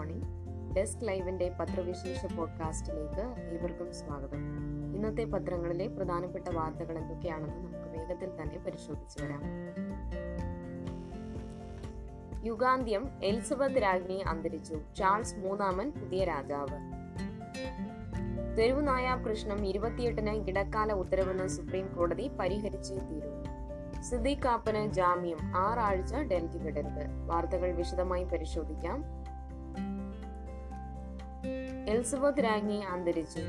Morning desk ലൈവിന്റെ പത്രവിശേഷ പോഡ്കാസ്റ്റിലേക്ക് ഏവർക്കും സ്വാഗതം. ഇന്നത്തെ പത്രങ്ങളിലെ പ്രധാനപ്പെട്ട വാർത്തകൾ എന്തൊക്കെയാണെന്ന് നമുക്ക് വേഗത്തിൽ തന്നെ പരിശോധിച്ചു വരാം. യുഗാന്ത്യം എലിസബത്ത് രാജ്ഞി അന്തരിച്ചു. ചാൾസ് മൂന്നാമൻ പുതിയ രാജാവ്. തെരുവുനായ പ്രശ്നം ഇരുപത്തിയെട്ടിന് ഇടക്കാല ഉത്തരവെന്ന് സുപ്രീം കോടതി പരിഹരിച്ചേ തീരൂ. സിദ്ദീഖ് കാപ്പന് ജാമ്യം ആറാഴ്ച ഡൽഹി വിടരുത്. വാർത്തകൾ വിശദമായി പരിശോധിക്കാം. എലിസബത്ത് രാജ്ഞി അന്തരിച്ചു.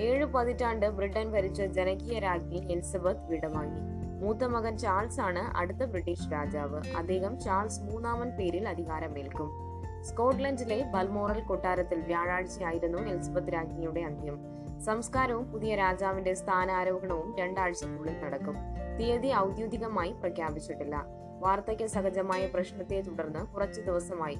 ഏഴ് പതിറ്റാണ്ട് ബ്രിട്ടൻ ഭരിച്ച ജനകീയ രാജ്ഞി എലിസബത്ത് വിടവാങ്ങി. മൂത്ത മകൻ ചാൾസ് ആണ് അടുത്ത ബ്രിട്ടീഷ് രാജാവ്. അദ്ദേഹം ചാൾസ് മൂന്നാമൻ പേരിൽ അധികാരമേൽക്കും. സ്കോട്ട്ലൻഡിലെ ബൽമോറൽ കൊട്ടാരത്തിൽ വ്യാഴാഴ്ചയായിരുന്നു എലിസബത്ത് രാജ്ഞിയുടെ അന്ത്യം. സംസ്കാരവും പുതിയ രാജാവിന്റെ സ്ഥാനാരോഹണവും രണ്ടാഴ്ചക്കുള്ളിൽ നടക്കും. തീയതി ഔദ്യോഗികമായി പ്രഖ്യാപിച്ചിട്ടില്ല. വാർദ്ധക്യ സഹജമായ പ്രശ്നത്തെ തുടർന്ന് കുറച്ചു ദിവസമായി.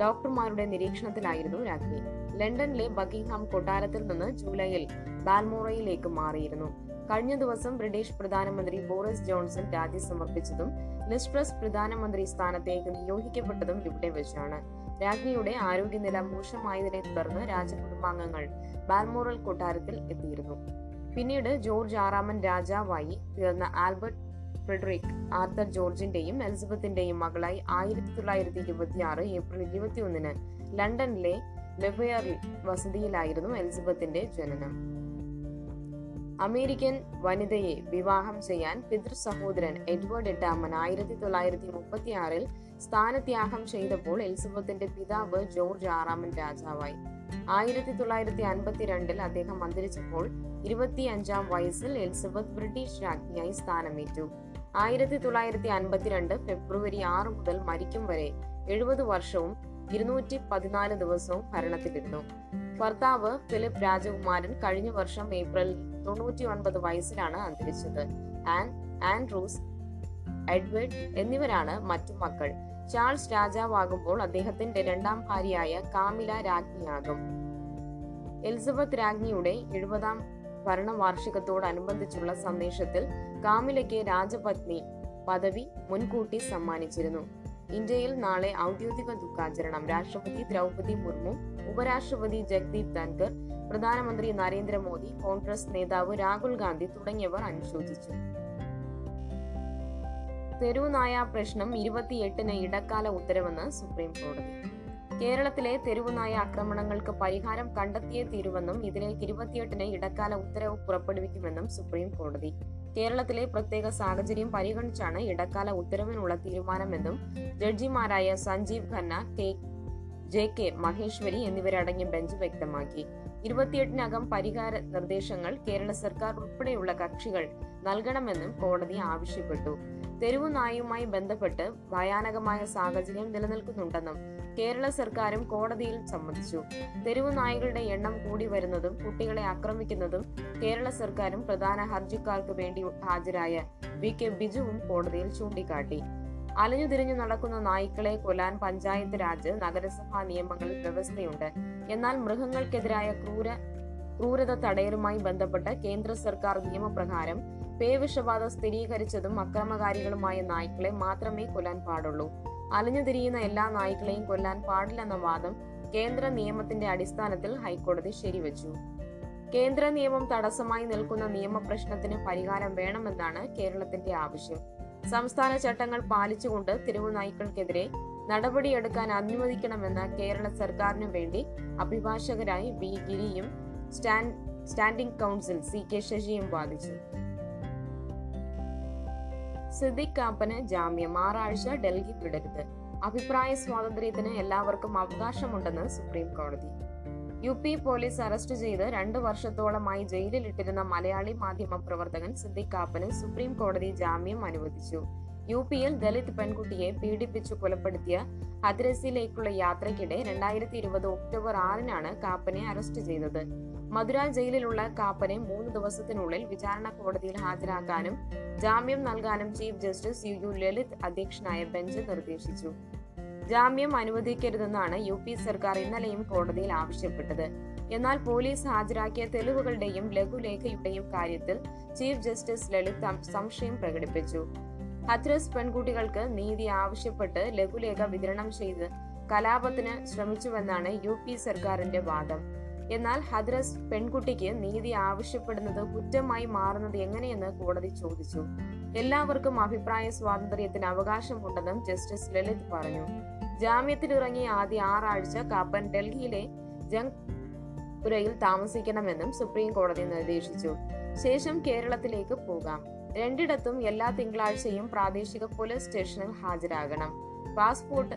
ഡോക്ടർമാരുടെ നിരീക്ഷണത്തിലായിരുന്നു രാജ്ഞി. ലണ്ടനിലെ ബക്കിംഗ്ഹാം കൊട്ടാരത്തിൽ നിന്ന് ജൂലൈയിൽ ബാൽമോറയിലേക്ക് മാറിയിരുന്നു. കഴിഞ്ഞ ദിവസം ബ്രിട്ടീഷ് പ്രധാനമന്ത്രി ബോറിസ് ജോൺസൺ രാജി സമർപ്പിച്ചതും ലിസ്ട്രസ് പ്രധാനമന്ത്രി സ്ഥാനത്തേക്ക് നിയോഗിക്കപ്പെട്ടതും ഇവിടെ വെച്ചാണ്. രാജ്ഞിയുടെ ആരോഗ്യനില മോശമായതിനെ തുടർന്ന് രാജകുടുംബാംഗങ്ങൾ ബാൽമോറൽ കൊട്ടാരത്തിൽ എത്തിയിരുന്നു. പിന്നീട് ജോർജ് ആറാമൻ രാജാവായി തീർന്ന ആൽബർട്ട് ഫ്രെഡറിക് ആർത്തർ ജോർജിന്റെയും എലിസബത്തിന്റെയും മകളായി ആയിരത്തി തൊള്ളായിരത്തി ഇരുപത്തി ആറ് ഏപ്രിൽ ഇരുപത്തിയൊന്നിന് ലണ്ടനിലെ ലെഫയറിൽ വസതിയിലായിരുന്നു എലിസബത്തിന്റെ ജനനം. അമേരിക്കൻ വനിതയെ വിവാഹം ചെയ്യാൻ പിതൃ സഹോദരൻ എഡ്വേർഡ് എട്ടാമൻ ആയിരത്തി തൊള്ളായിരത്തി മുപ്പത്തി ആറിൽ സ്ഥാനത്യാഗം ചെയ്തപ്പോൾ എലിസബത്തിന്റെ പിതാവ് ജോർജ് ആറാമൻ രാജാവായി. ആയിരത്തി തൊള്ളായിരത്തി അൻപത്തിരണ്ടിൽ അദ്ദേഹം അന്തരിച്ചപ്പോൾ ഇരുപത്തിയഞ്ചാം വയസ്സിൽ എലിസബത്ത് ബ്രിട്ടീഷ് രാജ്ഞിയായി സ്ഥാനമേറ്റു. ആയിരത്തി തൊള്ളായിരത്തി അൻപത്തിരണ്ട് ഫെബ്രുവരി ആറ് മുതൽ മരിക്കും വരെ എഴുപത് വർഷവും ഇരുന്നൂറ്റി പതിനാല് ദിവസവും ഭരണത്തിലിരുന്നു. ഭർത്താവ് ഫിലിപ്പ് രാജകുമാരൻ കഴിഞ്ഞ വർഷം ഏപ്രിൽ തൊണ്ണൂറ്റി ഒൻപത് വയസ്സിലാണ് അന്തരിച്ചത്. ആൻ ആൻഡ്രൂസ് എഡ്വേർഡ് എന്നിവരാണ് മറ്റു മക്കൾ. ചാൾസ് രാജാവാകുമ്പോൾ അദ്ദേഹത്തിന്റെ രണ്ടാം ഭാര്യയായ കാമില രാജ്ഞിയാകും. എലിസബത്ത് രാജ്ഞിയുടെ എഴുപതാം ഭരണവാർഷികത്തോടനുബന്ധിച്ചുള്ള സന്ദേശത്തിൽ കാമിലയ്ക്ക് രാജപത്നി പദവി മുൻകൂട്ടി സമ്മാനിച്ചിരുന്നു. ഇന്ത്യയിൽ നാളെ ഔദ്യോഗിക ദുഃഖാചരണം. രാഷ്ട്രപതി ദ്രൗപതി മുർമു ഉപരാഷ്ട്രപതി ജഗ്ദീപ് ധൻകർ പ്രധാനമന്ത്രി നരേന്ദ്രമോദി കോൺഗ്രസ് നേതാവ് രാഹുൽ ഗാന്ധി തുടങ്ങിയവർ അനുശോചിച്ചു. തെരുവുനായ പ്രശ്നം ഇരുപത്തിയെട്ടിന് ഇടക്കാല ഉത്തരവെന്ന് സുപ്രീം കോടതി. കേരളത്തിലെ തെരുവുനായ ആക്രമണങ്ങൾക്ക് പരിഹാരം കണ്ടെത്തിയേ തീരുവെന്നും ഇതിലേക്ക് ഇരുപത്തിയെട്ടിന് ഇടക്കാല ഉത്തരവ് പുറപ്പെടുവിക്കുമെന്നും സുപ്രീം കോടതി. കേരളത്തിലെ പ്രത്യേക സാഹചര്യം പരിഗണിച്ചാണ് ഇടക്കാല ഉത്തരവിനുള്ള തീരുമാനമെന്നും ജഡ്ജിമാരായ Sanjiv Khanna K J K Maheshwari എന്നിവരടങ്ങിയ ബെഞ്ച് വ്യക്തമാക്കി. ഇരുപത്തിയെട്ടിനകം പരിഹാര നിർദ്ദേശങ്ങൾ കേരള സർക്കാർ ഉൾപ്പെടെയുള്ള കക്ഷികൾ നൽകണമെന്നും കോടതി ആവശ്യപ്പെട്ടു. തെരുവു നായുമായി ബന്ധപ്പെട്ട് ഭയാനകമായ സാഹചര്യം നിലനിൽക്കുന്നുണ്ടെന്നും കേരള സർക്കാരും കോടതിയിൽ സമ്മതിച്ചു. തെരുവു നായകളുടെ എണ്ണം കൂടി വരുന്നതും കുട്ടികളെ ആക്രമിക്കുന്നതും കേരള സർക്കാരും പ്രധാന ഹർജിക്കാർക്ക് വേണ്ടി ഹാജരായ വി കെ ബിജുവും കോടതിയിൽ ചൂണ്ടിക്കാട്ടി. അലഞ്ഞു തിരിഞ്ഞു നടക്കുന്ന നായ്ക്കളെ കൊല്ലാൻ പഞ്ചായത്ത് രാജ് നഗരസഭാ നിയമങ്ങളിൽ വ്യവസ്ഥയുണ്ട്. എന്നാൽ മൃഗങ്ങൾക്കെതിരായ ക്രൂര ക്രൂരത തടയലുമായി ബന്ധപ്പെട്ട് കേന്ദ്ര സർക്കാർ നിയമപ്രകാരം പേവിഷബാധ സ്ഥിരീകരിച്ചതും അക്രമകാരികളുമായ നായ്ക്കളെ മാത്രമേ കൊല്ലാൻ പാടുള്ളൂ. അലഞ്ഞുതിരിയുന്ന എല്ലാ നായ്ക്കളെയും കൊല്ലാൻ പാടില്ലെന്ന വാദം കേന്ദ്ര നിയമത്തിന്റെ അടിസ്ഥാനത്തിൽ ഹൈക്കോടതി ശരിവച്ചു. കേന്ദ്ര നിയമം തടസ്സമായി നിൽക്കുന്ന നിയമപ്രശ്നത്തിന് പരിഹാരം വേണമെന്നാണ് കേരളത്തിന്റെ ആവശ്യം. സംസ്ഥാന ചട്ടങ്ങൾ പാലിച്ചുകൊണ്ട് തെരുവു നായ്ക്കൾക്കെതിരെ നടപടിയെടുക്കാൻ അനുവദിക്കണമെന്ന കേരള സർക്കാരിനു വേണ്ടി അഭിഭാഷകരായി വി. ഗിരിയും സ്റ്റാൻഡിംഗ് കൗൺസിൽ സി കെ ശശിയും വാദിച്ചു. സിദ്ദിഖ് കാപ്പന് ജാമ്യം ആറാഴ്ച ഡൽഹി വിടരുത് അഭിപ്രായ സ്വാതന്ത്ര്യത്തിന് എല്ലാവർക്കും അവകാശമുണ്ടെന്ന് സുപ്രീം കോടതി. യു പി പോലീസ് അറസ്റ്റ് ചെയ്ത് രണ്ട് വർഷത്തോളമായി ജയിലിലിട്ടിരുന്ന മലയാളി മാധ്യമ പ്രവർത്തകൻ സിദ്ദിഖ് കാപ്പന് സുപ്രീം കോടതി ജാമ്യം അനുവദിച്ചു. യു പിയിൽ ദളിത് പെൺകുട്ടിയെ പീഡിപ്പിച്ചു കൊലപ്പെടുത്തിയ ഹദ്രസിലേക്കുള്ള യാത്രയ്ക്കിടെ രണ്ടായിരത്തി ഇരുപത് ഒക്ടോബർ ആറിനാണ് കാപ്പനെ അറസ്റ്റ് ചെയ്തത്. മധുര ജയിലിലുള്ള കാപ്പനെ മൂന്ന് ദിവസത്തിനുള്ളിൽ വിചാരണ കോടതിയിൽ ഹാജരാക്കാനും ജാമ്യം നൽകാനും chief justice U U Lalit അധ്യക്ഷനായ ബെഞ്ച് നിർദ്ദേശിച്ചു. ജാമ്യം അനുവദിക്കരുതെന്നാണ് യു പി സർക്കാർ ഇന്നലെയും കോടതിയിൽ ആവശ്യപ്പെട്ടത്. എന്നാൽ പോലീസ് ഹാജരാക്കിയ തെളിവുകളുടെയും ലഘുലേഖയുടെയും കാര്യത്തിൽ ചീഫ് ജസ്റ്റിസ് ലളിത് സംശയം പ്രകടിപ്പിച്ചു. ഹത്രസ് പെൺകുട്ടികൾക്ക് നീതി ആവശ്യപ്പെട്ട് ലഘുലേഖ വിതരണം ചെയ്ത് കലാപത്തിന് ശ്രമിച്ചുവെന്നാണ് യു പി സർക്കാരിന്റെ വാദം. എന്നാൽ ഹദ്രസ് പെൺകുട്ടിക്ക് നീതി ആവശ്യപ്പെടുന്നത് കുറ്റമായി മാറുന്നത് എങ്ങനെയെന്ന് കോടതി ചോദിച്ചു. എല്ലാവർക്കും അഭിപ്രായ സ്വാതന്ത്ര്യത്തിന് അവകാശമുണ്ടെന്നും ജസ്റ്റിസ് ലളിത് പറഞ്ഞു. ജാമ്യത്തിലിറങ്ങിയ ആദ്യ ആറാഴ്ച കാപ്പൻ ഡൽഹിയിലെ ജംഗ്പുരയിൽ താമസിക്കണമെന്നും സുപ്രീം കോടതി നിർദ്ദേശിച്ചു. ശേഷം കേരളത്തിലേക്ക് പോകാം. രണ്ടിടത്തും എല്ലാ തിങ്കളാഴ്ചയും പ്രാദേശിക പോലീസ് സ്റ്റേഷനിൽ ഹാജരാകണം. പാസ്പോർട്ട്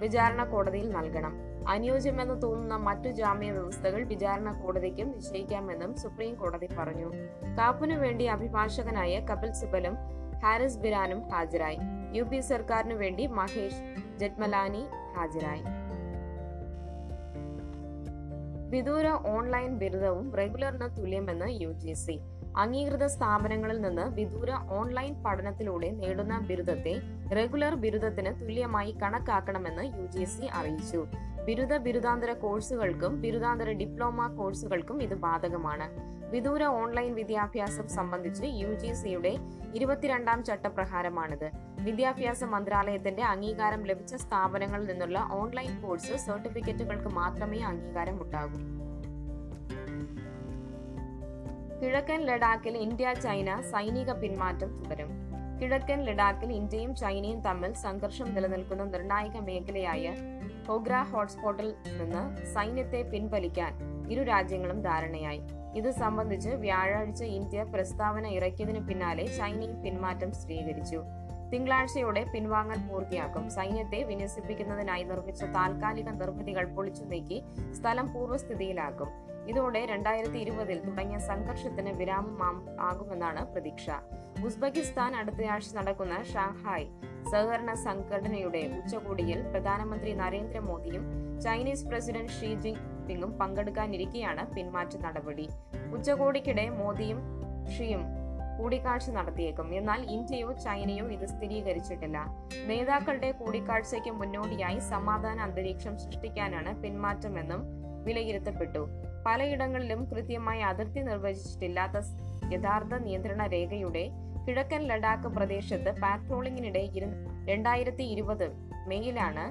വിചാരണ കോടതിയിൽ നൽകണം. അനുയോജ്യമെന്ന് തോന്നുന്ന മറ്റു ജാമ്യ വ്യവസ്ഥകൾ വിചാരണ കോടതിക്കും നിശ്ചയിക്കാമെന്നും സുപ്രീം കോടതി പറഞ്ഞു. കാപ്പുനു വേണ്ടി അഭിഭാഷകനായ കപിൽ സിബലും ഹാരിസ് ബിരാനും ഹാജരായി. യു പി സർക്കാരിനു വേണ്ടി മഹേഷ് ജറ്റ്മലാനി ഹാജരായി. വിദൂര ഓൺലൈൻ ബിരുദവും റെഗുലറിന് തുല്യമെന്ന് യു ജി സി. അംഗീകൃത സ്ഥാപനങ്ങളിൽ നിന്ന് വിദൂര ഓൺലൈൻ പഠനത്തിലൂടെ നേടുന്ന ബിരുദത്തെ റെഗുലർ ബിരുദത്തിന് തുല്യമായി കണക്കാക്കണമെന്ന് യു ജി സി അറിയിച്ചു. ബിരുദ ബിരുദാന്തര കോഴ്സുകൾക്കും ബിരുദാന്തര ഡിപ്ലോമ കോഴ്സുകൾക്കും ഇത് ബാധകമാണ്. വിദൂര ഓൺലൈൻ വിദ്യാഭ്യാസം സംബന്ധിച്ച് യു ജി സിയുടെ ഇരുപത്തിരണ്ടാം ചട്ടപ്രകാരമാണിത്. വിദ്യാഭ്യാസ മന്ത്രാലയത്തിന്റെ അംഗീകാരം ലഭിച്ച സ്ഥാപനങ്ങളിൽ നിന്നുള്ള ഓൺലൈൻ കോഴ്സ് സർട്ടിഫിക്കറ്റുകൾക്ക് മാത്രമേ അംഗീകാരം ഉണ്ടാകൂ കിഴക്കൻ ലഡാക്കിൽ ഇന്ത്യ ചൈന സൈനിക പിന്മാറ്റം തുടരും. കിഴക്കൻ ലഡാക്കിൽ ഇന്ത്യയും ചൈനയും തമ്മിൽ സംഘർഷം നിലനിൽക്കുന്ന നിർണായക മേഖലയായ ഹോഗ്ര ഹോട്ട്സ്പോട്ടിൽ നിന്ന് സൈന്യത്തെ പിൻവലിക്കാൻ ഇരു രാജ്യങ്ങളും ധാരണയായി. ഇത് സംബന്ധിച്ച് വ്യാഴാഴ്ച ഇന്ത്യ പ്രസ്താവന ഇറക്കിയതിനു പിന്നാലെ ചൈനയും പിന്മാറ്റം സ്ഥിരീകരിച്ചു തിങ്കളാഴ്ചയോടെ പിൻവാങ്ങൽ പൂർത്തിയാക്കും. സൈന്യത്തെ വിന്യസിപ്പിക്കുന്നതിനായി നിർമ്മിച്ച താൽക്കാലിക നിർമ്മിതികൾ പൊളിച്ചു നീക്കി സ്ഥലം പൂർവസ്ഥിതിയിലാക്കും. ഇതോടെ രണ്ടായിരത്തി ഇരുപതിൽ തുടങ്ങിയ സംഘർഷത്തിന് വിരാമം ആകുമെന്നാണ് പ്രതീക്ഷ. ഉസ്ബെക്കിസ്ഥാൻ അടുത്തയാഴ്ച നടക്കുന്ന ഷാങ്ഹായ് സഹകരണ സംഘടനയുടെ ഉച്ചകോടിയിൽ പ്രധാനമന്ത്രി നരേന്ദ്രമോദിയും ചൈനീസ് പ്രസിഡന്റ് ഷീ ജിങ് പിങ്ങും പങ്കെടുക്കാനിരിക്കെയാണ് പിന്മാറ്റ നടപടി. ഉച്ചകോടിക്കിടെ മോദിയും ഷിയും കൂടിക്കാഴ്ച നടത്തിയേക്കും. എന്നാൽ ഇന്ത്യയോ ചൈനയോ ഇത് സ്ഥിരീകരിച്ചിട്ടില്ല. നേതാക്കളുടെ കൂടിക്കാഴ്ചയ്ക്ക് മുന്നോടിയായി സമാധാന അന്തരീക്ഷം സൃഷ്ടിക്കാനാണ് പിന്മാറ്റമെന്നും വിലയിരുത്തപ്പെട്ടു. പലയിടങ്ങളിലും കൃത്യമായി അതിർത്തി നിർവചിച്ചിട്ടില്ലാത്ത യഥാർത്ഥ നിയന്ത്രണ രേഖയുടെ കിഴക്കൻ ലഡാക്ക് പ്രദേശത്ത് പാട്രോളിംഗിനിടെ രണ്ടായിരത്തി ഇരുപത് മെയ്യിലാണ്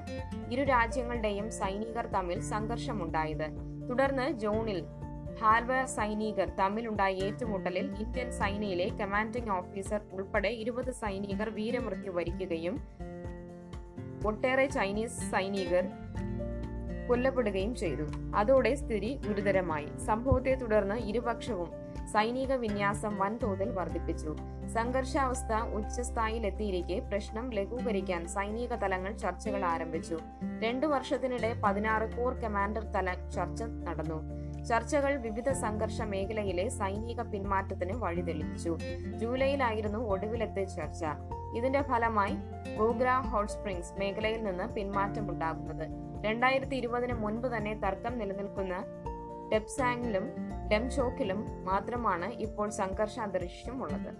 ഇരു രാജ്യങ്ങളുടെയും സൈനികർ തമ്മിൽ സംഘർഷമുണ്ടായത്. തുടർന്ന് ജൂണിൽ ഹാൽവ സൈനികർ തമ്മിലുണ്ടായ ഏറ്റുമുട്ടലിൽ ഇന്ത്യൻ സൈനയിലെ കമാൻഡിംഗ് ഓഫീസർ ഉൾപ്പെടെ ഇരുപത് സൈനികർ വീരമൃത്യു വരിക്കുകയും ഒട്ടേറെ ചൈനീസ് സൈനികർ കൊല്ലപ്പെടുകയും ചെയ്തു. അതോടെ സ്ഥിതി ഗുരുതരമായി. സംഭവത്തെ തുടർന്ന് ഇരുപക്ഷവും സൈനിക വിന്യാസം വൻതോതിൽ വർദ്ധിപ്പിച്ചു. സംഘർഷാവസ്ഥ ഉച്ചസ്ഥായിലെത്തിയിരിക്കെ പ്രശ്നം ലഘൂകരിക്കാൻ സൈനിക തലങ്ങൾ ചർച്ചകൾ ആരംഭിച്ചു. രണ്ടു വർഷത്തിനിടെ പതിനാറ് കോർ കമാൻഡർ തല ചർച്ച നടന്നു. ചർച്ചകൾ വിവിധ സംഘർഷ മേഖലയിലെ സൈനിക പിന്മാറ്റത്തിന് വഴിതെളിച്ചു ജൂലൈയിലായിരുന്നു ഒടുവിലത്തെ ചർച്ച. ഇതിന്റെ ഫലമായി ഗോഗ്ര ഹോട്ട് സ്പ്രിങ്സ് മേഖലയിൽ നിന്ന് പിന്മാറ്റമുണ്ടാകുന്നത്. രണ്ടായിരത്തി ഇരുപതിന് മുൻപ് തന്നെ തർക്കം നിലനിൽക്കുന്ന ടെപ്സാങ്ങിലും ഡെംചോക്കിലും മാത്രമാണ് ഇപ്പോൾ സംഘർഷ അന്തരീക്ഷം ഉള്ളത്.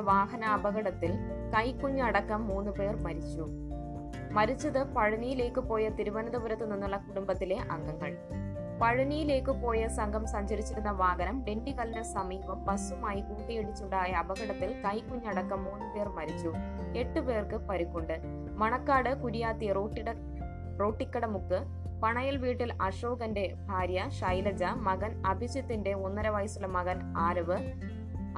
വാഹന അപകടത്തിൽ കൈക്കുഞ്ഞടക്കം മൂന്ന് പേർ മരിച്ചു. മരിച്ചത് പഴനിയിലേക്ക് പോയ തിരുവനന്തപുരത്ത് നിന്നുള്ള കുടുംബത്തിലെ അംഗങ്ങൾ. പഴനിയിലേക്ക് പോയ സംഘം സഞ്ചരിച്ചിരുന്ന വാഹനം ഡെണ്ടിഗലിന് സമീപം ബസ്സുമായി കൂട്ടിയിടിച്ചുണ്ടായ അപകടത്തിൽ കൈക്കുഞ്ഞടക്കം മൂന്ന് പേർ മരിച്ചു. എട്ട് പേർക്ക് പരിക്കുണ്ട്. മണക്കാട് കുരിയാത്തി റോട്ടിട റോട്ടിക്കടമുക്ക് പണയൽ വീട്ടിൽ അശോകന്റെ ഭാര്യ ശൈലജ മകൻ അഭിജിത്തിന്റെ ഒന്നര വയസ്സുള്ള മകൻ ആരവ്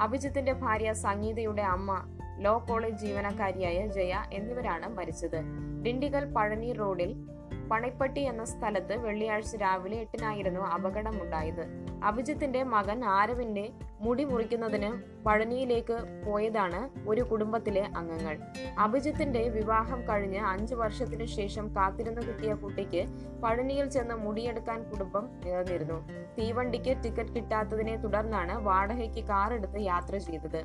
അഭിജിത്തിന്റെ ഭാര്യ സംഗീതയുടെ അമ്മ ലോ കോളേജ് ജീവനക്കാരിയായ ജയ എന്നിവരാണ് മരിച്ചത്. ഡിണ്ടിഗൽ പഴനി റോഡിൽ പണിപ്പട്ടി എന്ന സ്ഥലത്ത് വെള്ളിയാഴ്ച രാവിലെ എട്ടിനായിരുന്നു അപകടമുണ്ടായത്. അഭിജിത്തിന്റെ മകൻ ആരവിന്റെ മുടി മുറിക്കുന്നതിന് പഴനിയിലേക്ക് പോയതാണ് ഒരു കുടുംബത്തിലെ അംഗങ്ങൾ. അഭിജിത്തിന്റെ വിവാഹം കഴിഞ്ഞ് അഞ്ചു വർഷത്തിനു ശേഷം കാത്തിരുന്ന് കിട്ടിയ കുട്ടിക്ക് പഴനിയിൽ ചെന്ന് മുടിയെടുക്കാൻ കുടുംബം നേർന്നിരുന്നു. തീവണ്ടിക്ക് ടിക്കറ്റ് കിട്ടാത്തതിനെ തുടർന്നാണ് വാടകയ്ക്ക് കാറെടുത്ത് യാത്ര ചെയ്തത്.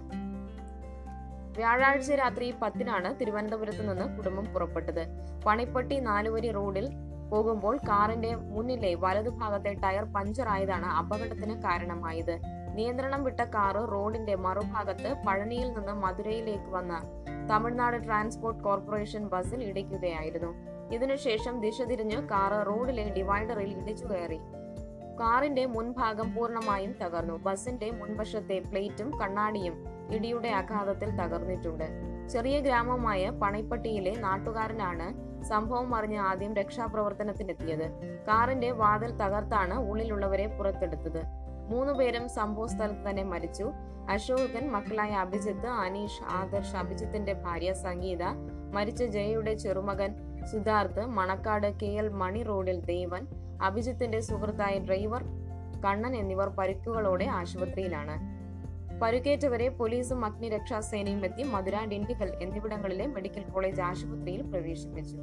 വ്യാഴാഴ്ച രാത്രി പത്തിനാണ് തിരുവനന്തപുരത്ത് നിന്ന് കുടുംബം പുറപ്പെട്ടത്. പണിപ്പട്ടി നാലുവരി റോഡിൽ പോകുമ്പോൾ കാറിന്റെ മുന്നിലെ വലതുഭാഗത്തെ ടയർ പഞ്ചറായതാണ് അപകടത്തിന് കാരണമായത്. നിയന്ത്രണം വിട്ട കാറ് റോഡിന്റെ മറുഭാഗത്ത് പഴനിയിൽ നിന്ന് മധുരയിലേക്ക് വന്ന തമിഴ്നാട് ട്രാൻസ്പോർട്ട് കോർപ്പറേഷൻ ബസ്സിൽ ഇടിക്കുകയായിരുന്നു. ഇതിനുശേഷം ദിശ തിരിഞ്ഞ് കാറ് റോഡിലെ ഡിവൈഡറിൽ ഇടിച്ചു കയറി. കാറിന്റെ മുൻഭാഗം പൂർണമായും തകർന്നു. ബസിന്റെ മുൻവശത്തെ പ്ലേറ്റും കണ്ണാടിയും ഇടിയുടെ ആഘാതത്തിൽ തകർന്നിട്ടുണ്ട്. ചെറിയ ഗ്രാമമായ പണൈപ്പട്ടിയിലെ നാട്ടുകാരനാണ് സംഭവം അറിഞ്ഞ് ആദ്യം രക്ഷാപ്രവർത്തനത്തിനെത്തിയത്. കാറിന്റെ വാതിൽ തകർത്താണ് ഉള്ളിലുള്ളവരെ പുറത്തെടുത്തത്. മൂന്നുപേരും സംഭവ സ്ഥലത്ത് തന്നെ മരിച്ചു. അശോകൻ മക്കളായ അഭിജിത്ത് അനീഷ് ആദർശ് അഭിജിത്തിന്റെ ഭാര്യ സംഗീത മരിച്ച ജയയുടെ ചെറുമകൻ സിദ്ധാർത്ഥ് മണക്കാട് കെ എൽ മണി റോഡിൽ ദേവൻ അഭിജിത്തിന്റെ സുഹൃത്തായ ഡ്രൈവർ കണ്ണൻ എന്നിവർ പരിക്കുകളോടെ ആശുപത്രിയിലാണ്. പരുക്കേറ്റവരെ പോലീസും അഗ്നിരക്ഷാസേനയും എത്തി മധുര ഡിണ്ടിഗൽ എന്നിവിടങ്ങളിലെ മെഡിക്കൽ കോളേജ് ആശുപത്രിയിൽ പ്രവേശിപ്പിച്ചു.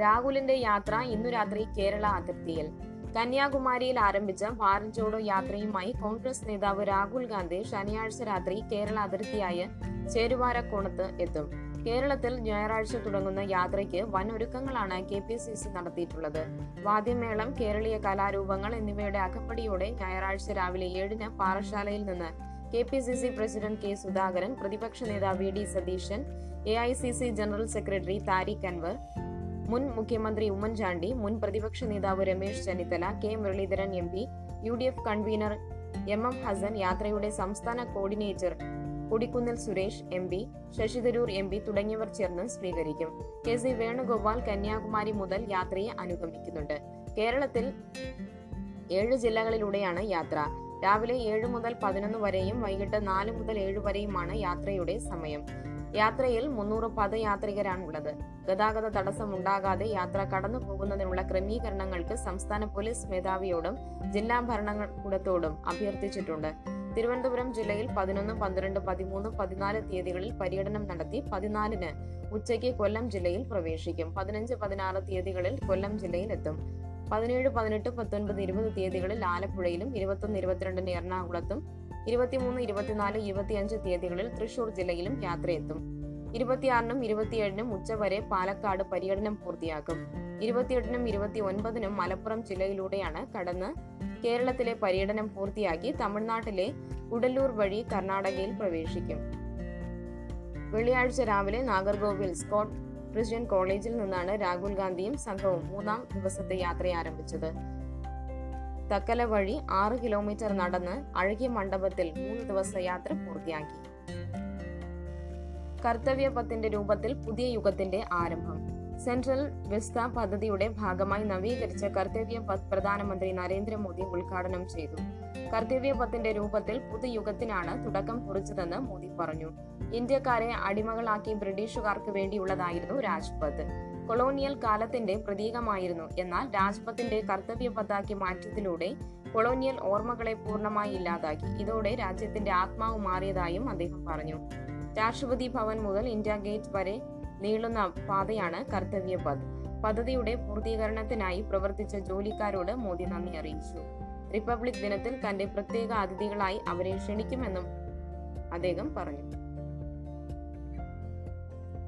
രാഹുലിന്റെ യാത്ര ഇന്നു രാത്രി കേരള അതിർത്തിയിൽ. കന്യാകുമാരിയിൽ ആരംഭിച്ച ഭാരത് ജോഡോ യാത്രയുമായി കോൺഗ്രസ് നേതാവ് രാഹുൽ ഗാന്ധി ശനിയാഴ്ച രാത്രി കേരള അതിർത്തിയായ ചേരുവാരക്കോണത്ത് എത്തും. കേരളത്തിൽ ഞായറാഴ്ച തുടങ്ങുന്ന യാത്രയ്ക്ക് വൻ ഒരുക്കങ്ങളാണ് കെ പി സി സി നടത്തിയിട്ടുള്ളത്. വാദ്യമേളം കേരളീയ കലാരൂപങ്ങൾ എന്നിവയുടെ അകപ്പടിയോടെ ഞായറാഴ്ച രാവിലെ ഏഴിന് പാറശാലയിൽ നിന്ന് K P C C president K Sudhakaran പ്രതിപക്ഷ നേതാവ് V D Satheesan A I C C general secretary Tariq Anwar മുൻ മുഖ്യമന്ത്രി ഉമ്മൻചാണ്ടി മുൻ പ്രതിപക്ഷ നേതാവ് Ramesh Chennithala K Muraleedharan M P U D F convener M M Hassan യാത്രയുടെ സംസ്ഥാന coordinator Kodikunnil Suresh M P Shashi Tharoor M P തുടങ്ങിയവർ ചേർന്ന് സ്വീകരിക്കും. കെ സി വേണുഗോപാൽ കന്യാകുമാരി മുതൽ യാത്രയെ അനുഗമിക്കുന്നുണ്ട്. കേരളത്തിൽ ഏഴ് ജില്ലകളിലൂടെയാണ് യാത്ര. രാവിലെ ഏഴ് മുതൽ പതിനൊന്ന് വരെയും വൈകിട്ട് നാല് മുതൽ ഏഴ് വരെയുമാണ് യാത്രയുടെ സമയം. യാത്രയിൽ മുന്നൂറ് പദയാത്രികരാണുള്ളത്. ഗതാഗത തടസ്സം ഉണ്ടാകാതെ യാത്ര കടന്നു പോകുന്നതിനുള്ള ക്രമീകരണങ്ങൾക്ക് സംസ്ഥാന പോലീസ് മേധാവിയോടും ജില്ലാ ഭരണകൂടത്തോടും അഭ്യർത്ഥിച്ചിട്ടുണ്ട്. തിരുവനന്തപുരം ജില്ലയിൽ പതിനൊന്ന് പന്ത്രണ്ട് പതിമൂന്ന് പതിനാല് തീയതികളിൽ പര്യടനം നടത്തി പതിനാലിന് ഉച്ചയ്ക്ക് കൊല്ലം ജില്ലയിൽ പ്രവേശിക്കും. പതിനഞ്ച് പതിനാറ് തീയതികളിൽ കൊല്ലം ജില്ലയിൽ എത്തും പതിനേഴ് പതിനെട്ട് പത്തൊൻപത് ഇരുപത് തീയതികളിൽ ആലപ്പുഴയിലും ഇരുപത്തൊന്ന് ഇരുപത്തിരണ്ടിന് എറണാകുളത്തും ഇരുപത്തിമൂന്ന് ഇരുപത്തിനാല് ഇരുപത്തിയഞ്ച് തീയതികളിൽ തൃശൂർ ജില്ലയിലും യാത്രയെത്തും. ഇരുപത്തിയാറിനും ഇരുപത്തിയേഴിനും ഉച്ചവരെ പാലക്കാട് പര്യടനം പൂർത്തിയാക്കും. ഇരുപത്തിയെട്ടിനും ഇരുപത്തി ഒൻപതിനും മലപ്പുറം ജില്ലയിലൂടെയാണ് കടന്ന് കേരളത്തിലെ പര്യടനം പൂർത്തിയാക്കി തമിഴ്നാട്ടിലെ ഉടല്ലൂർ വഴി കർണാടകയിൽ പ്രവേശിക്കും. വെള്ളിയാഴ്ച രാവിലെ നാഗർകോവിൽ സ്കോട്ട് ക്രിസ്ത്യൻ കോളേജിൽ നിന്നാണ് രാഹുൽ ഗാന്ധിയും സംഘവും മൂന്നാം ദിവസത്തെ യാത്ര ആരംഭിച്ചത്. തക്കല വഴി ആറ് കിലോമീറ്റർ നടന്ന് അഴകിയ മണ്ഡപത്തിൽ മൂന്ന് ദിവസ യാത്ര പൂർത്തിയാക്കി. കർത്തവ്യ പത്തിന്റെ രൂപത്തിൽ പുതിയ യുഗത്തിന്റെ ആരംഭം. സെൻട്രൽ വിസ്ത പദ്ധതിയുടെ ഭാഗമായി നവീകരിച്ച കർത്തവ്യ പത്ത് പ്രധാനമന്ത്രി നരേന്ദ്രമോദി ഉദ്ഘാടനം ചെയ്തു. കർത്തവ്യ പത്തിന്റെ രൂപത്തിൽ പുതുയുഗത്തിനാണ് തുടക്കം കുറിച്ചതെന്ന് മോദി പറഞ്ഞു. ഇന്ത്യക്കാരെ അടിമകളാക്കി ബ്രിട്ടീഷുകാർക്ക് വേണ്ടിയുള്ളതായിരുന്നു രാജ്പഥ്. കൊളോണിയൽ കാലത്തിന്റെ പ്രതീകമായിരുന്നു. എന്നാൽ രാജ്പഥിന്റെ കർത്തവ്യ പത്താക്കി മാറ്റത്തിലൂടെ കൊളോണിയൽ ഓർമ്മകളെ പൂർണമായി ഇല്ലാതാക്കി. ഇതോടെ രാജ്യത്തിന്റെ ആത്മാവ് മാറിയതായും അദ്ദേഹം പറഞ്ഞു. രാഷ്ട്രപതി ഭവൻ മുതൽ ഇന്ത്യ ഗേറ്റ് വരെ നീളുന്ന പാതയാണ് കർത്തവ്യ പഥ് പദ്ധതിയുടെ പൂർത്തീകരണത്തിനായി പ്രവർത്തിച്ച ജോലിക്കാരോട് മോദി നന്ദി അറിയിച്ചു. റിപ്പബ്ലിക് ദിനത്തിൽ തന്റെ പ്രത്യേക അതിഥികളായി അവരെ ക്ഷണിക്കുമെന്നും അദ്ദേഹം പറഞ്ഞു.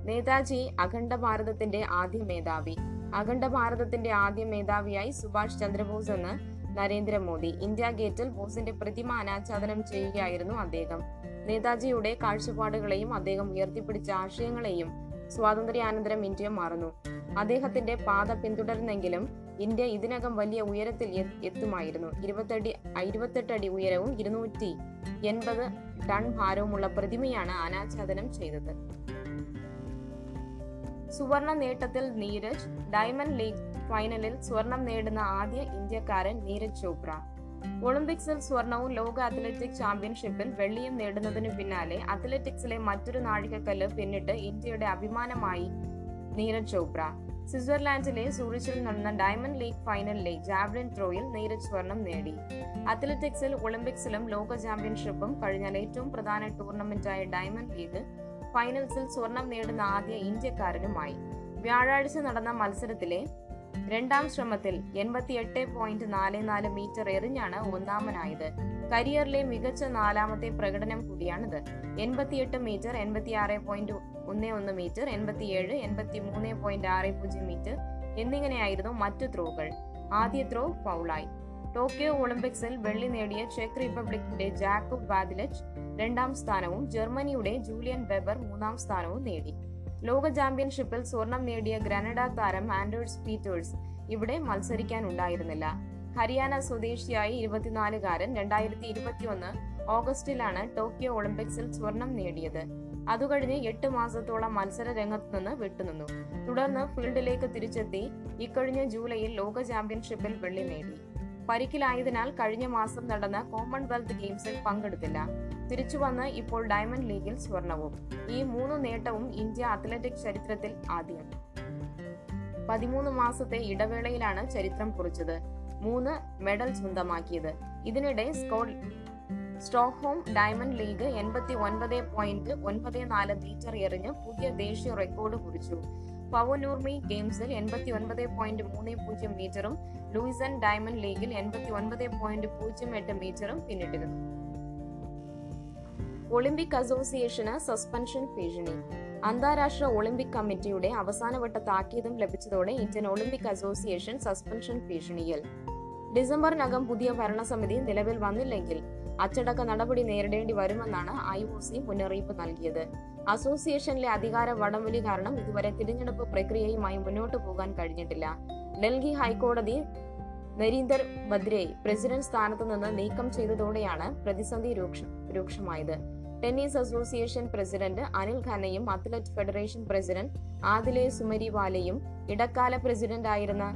നേതാജി അഖണ്ഡ ഭാരതത്തിന്റെ ആദ്യ മേധാവി. അഖണ്ഡ ഭാരതത്തിന്റെ ആദ്യ മേധാവിയായി സുഭാഷ് ചന്ദ്രബോസ് എന്ന് നരേന്ദ്രമോദി ഇന്ത്യ ഗേറ്റിൽ ബോസിന്റെ പ്രതിമ അനാച്ഛാദനം ചെയ്യുകയായിരുന്നു അദ്ദേഹം. നേതാജിയുടെ കാഴ്ചപ്പാടുകളെയും അദ്ദേഹം ഉയർത്തിപ്പിടിച്ച ആശയങ്ങളെയും സ്വാതന്ത്ര്യാനന്തരം ഇന്ത്യ മാറുന്നു. അദ്ദേഹത്തിന്റെ പാത പിന്തുടർന്നെങ്കിലും ഇന്ത്യ ഇതിനകം വലിയ ഉയരത്തിൽ എത്തുമായിരുന്നു. ഇരുപത്തടി ഇരുപത്തെട്ട് അടി ഉയരവും ഇരുന്നൂറ്റി എൺപത് ടൺ ഭാരവുമുള്ള പ്രതിമയാണ് അനാച്ഛാദനം ചെയ്തത്. സുവർണ നേട്ടത്തിൽ നീരജ് ഡയമണ്ട് ലീഗ് ഫൈനലിൽ സ്വർണം നേടുന്ന ആദ്യ ഇന്ത്യക്കാരൻ നീരജ് ചോപ്ര. ഒളിമ്പിക്സിൽ സ്വർണവും ലോക അത്ലറ്റിക് ചാമ്പ്യൻഷിപ്പിൽ വെള്ളിയും നേടുന്നതിനു പിന്നാലെ അത്ലറ്റിക്സിലെ മറ്റൊരു നാഴികക്കല്ല് പിന്നിട്ട് ഇന്ത്യയുടെ അഭിമാനമായി നീരജ് ചോപ്ര. സ്വിറ്റ്സർലാൻഡിലെ സൂറിച്ചിൽ നടന്ന ഡയമണ്ട് ലീഗ് ഫൈനലിലെ ജാവലിൻ ത്രോയിൽ നീരജ് സ്വർണം നേടി. അത്ലറ്റിക്സിൽ ഒളിമ്പിക്സിലും ലോക ചാമ്പ്യൻഷിപ്പും കഴിഞ്ഞാൽ ഏറ്റവും പ്രധാന ടൂർണമെന്റായ ഡയമണ്ട് ലീഗ് ഫൈനൽസിൽ സ്വർണം നേടുന്ന ആദ്യ ഇന്ത്യക്കാരനുമായി. വ്യാഴാഴ്ച നടന്ന മത്സരത്തിലെ രണ്ടാം ശ്രമത്തിൽ എൺപത്തിയെട്ട് പോയിന്റ് നാല് നാല് മീറ്റർ എറിഞ്ഞാണ് ഒന്നാമനായത്. കരിയറിലെ മികച്ച നാലാമത്തെ പ്രകടനം കൂടിയാണിത്. എൺപത്തിയെട്ട് മീറ്റർ എൺപത്തിയാറ് പോയിന്റ് ഒന്ന് ഒന്ന് മീറ്റർ എൺപത്തിയേഴ് എൺപത്തി മൂന്ന് പോയിന്റ് ആറ് പൂജ്യം മീറ്റർ എന്നിങ്ങനെയായിരുന്നു മറ്റു ത്രോകൾ. ആദ്യ ത്രോ ഫൗളായി. ടോക്കിയോ ഒളിമ്പിക്സിൽ വെള്ളി നേടിയ ചെക്ക് റിപ്പബ്ലിക്കിന്റെ ജാക്കബ് വാദിലച്ച് രണ്ടാം സ്ഥാനവും ജർമ്മനിയുടെ ജൂലിയൻ വെബർ മൂന്നാം സ്ഥാനവും നേടി. ലോക ചാമ്പ്യൻഷിപ്പിൽ സ്വർണം നേടിയ ഗ്രനഡ താരം ആൻഡേഴ്സ് പീറ്റേഴ്സ് ഇവിടെ മത്സരിക്കാനുണ്ടായിരുന്നില്ല. ഹരിയാന സ്വദേശിയായ ഇരുപത്തിനാലുകാരൻ രണ്ടായിരത്തി ഇരുപത്തിയൊന്ന് ഓഗസ്റ്റിലാണ് ടോക്കിയോ ഒളിമ്പിക്സിൽ സ്വർണം നേടിയത്. അതുകഴിഞ്ഞ് എട്ട് മാസത്തോളം മത്സര രംഗത്ത് നിന്ന് വിട്ടുനിന്നു. തുടർന്ന് ഫീൽഡിലേക്ക് തിരിച്ചെത്തി ഇക്കഴിഞ്ഞ ജൂലൈയിൽ ലോക ചാമ്പ്യൻഷിപ്പിൽ വെള്ളി നേടി. പരിക്കിലായതിനാൽ കഴിഞ്ഞ മാസം നടന്ന കോമൺവെൽത്ത് ഗെയിംസിൽ പങ്കെടുത്തില്ല. തിരിച്ചുവന്ന് ഇപ്പോൾ ഡയമണ്ട് ലീഗിൽ സ്വർണവും. ഈ മൂന്ന് നേട്ടവും ഇന്ത്യ അത്ലറ്റിക് ചരിത്രത്തിൽ ആദ്യം. പതിമൂന്ന് മാസത്തെ ഇടവേളയിലാണ് ചരിത്രം കുറിച്ചത്. മൂന്ന് മെഡൽ സ്വന്തമാക്കിയത്. ഇതിനിടെ സ്കോ സ്റ്റോക്ക്ഹോം ഡയമണ്ട് ലീഗ് എൺപത്തി ഒൻപത് പോയിന്റ് ഒൻപത് നാല് മീറ്റർ എറിഞ്ഞ് പുതിയ ദേശീയ റെക്കോർഡ് കുറിച്ചു. പവനൂർമി ഗെയിംസിൽ എൺപത്തി ഒൻപത് പോയിന്റ് മൂന്ന് പൂജ്യം മീറ്ററും ലൂയിസൺ ഡയമണ്ട് ലീഗിൽ എൺപത്തി ഒൻപത് പോയിന്റ് പൂജ്യം എട്ട് മീറ്ററും പിന്നിട്ടിരുന്നു. ഒളിമ്പിക് അസോസിയേഷന് സസ്പെൻഷൻ ഭീഷണി. അന്താരാഷ്ട്ര ഒളിമ്പിക് കമ്മിറ്റിയുടെ അവസാനവട്ട താക്കീതും ലഭിച്ചതോടെ ഇന്ത്യൻ ഒളിമ്പിക് അസോസിയേഷൻ സസ്പെൻഷൻ ഭീഷണിയിൽ. ഡിസംബറിനകം പുതിയ ഭരണസമിതി നിലവിൽ വന്നില്ലെങ്കിൽ അച്ചടക്ക നടപടി നേരിടേണ്ടി വരുമെന്നാണ് ഐ ഒ സി മുന്നറിയിപ്പ് നൽകിയത്. അസോസിയേഷനിലെ അധികാര വടംവലി കാരണം ഇതുവരെ തിരഞ്ഞെടുപ്പ് പ്രക്രിയയുമായി മുന്നോട്ടു പോകാൻ കഴിഞ്ഞിട്ടില്ല. ഡൽഹി ഹൈക്കോടതി നരീന്ദർ ബദ്രയെ പ്രസിഡന്റ് സ്ഥാനത്ത് നിന്ന് നീക്കം ചെയ്തതോടെയാണ് പ്രതിസന്ധി രൂക്ഷ രൂക്ഷമായത്. ടെന്നീസ് അസോസിയേഷൻ പ്രസിഡന്റ് അനിൽ ഖന്നയും അത്ലറ്റ് ഫെഡറേഷൻ പ്രസിഡന്റ് ആദിലെ സുമരിവാലയും ഇടക്കാല പ്രസിഡന്റായിരുന്ന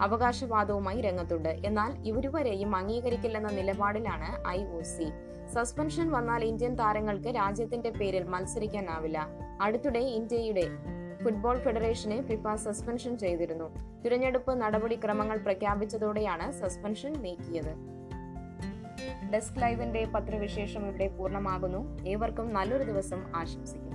അവകാശവാദവുമായി രംഗത്തുണ്ട്. എന്നാൽ ഇവരുവരെയും അംഗീകരിക്കില്ലെന്ന നിലപാടിലാണ് ഐ ഒ സി. സസ്പെൻഷൻ വന്നാൽ ഇന്ത്യൻ താരങ്ങൾക്ക് രാജ്യത്തിന്റെ പേരിൽ മത്സരിക്കാനാവില്ല. അടുത്തിടെ ഇന്ത്യയുടെ ഫുട്ബോൾ ഫെഡറേഷനെ ഫിഫ സസ്പെൻഷൻ ചെയ്തിരുന്നു. തിരഞ്ഞെടുപ്പ് നടപടിക്രമങ്ങൾ പ്രഖ്യാപിച്ചതോടെയാണ് സസ്പെൻഷൻ നീക്കിയത്. ഡെസ്ക് ലൈവിന്റെ പത്രവിശേഷം ഇവിടെ പൂർണമാകുന്നു. ഏവർക്കും നല്ലൊരു ദിവസം ആശംസിക്കുന്നു.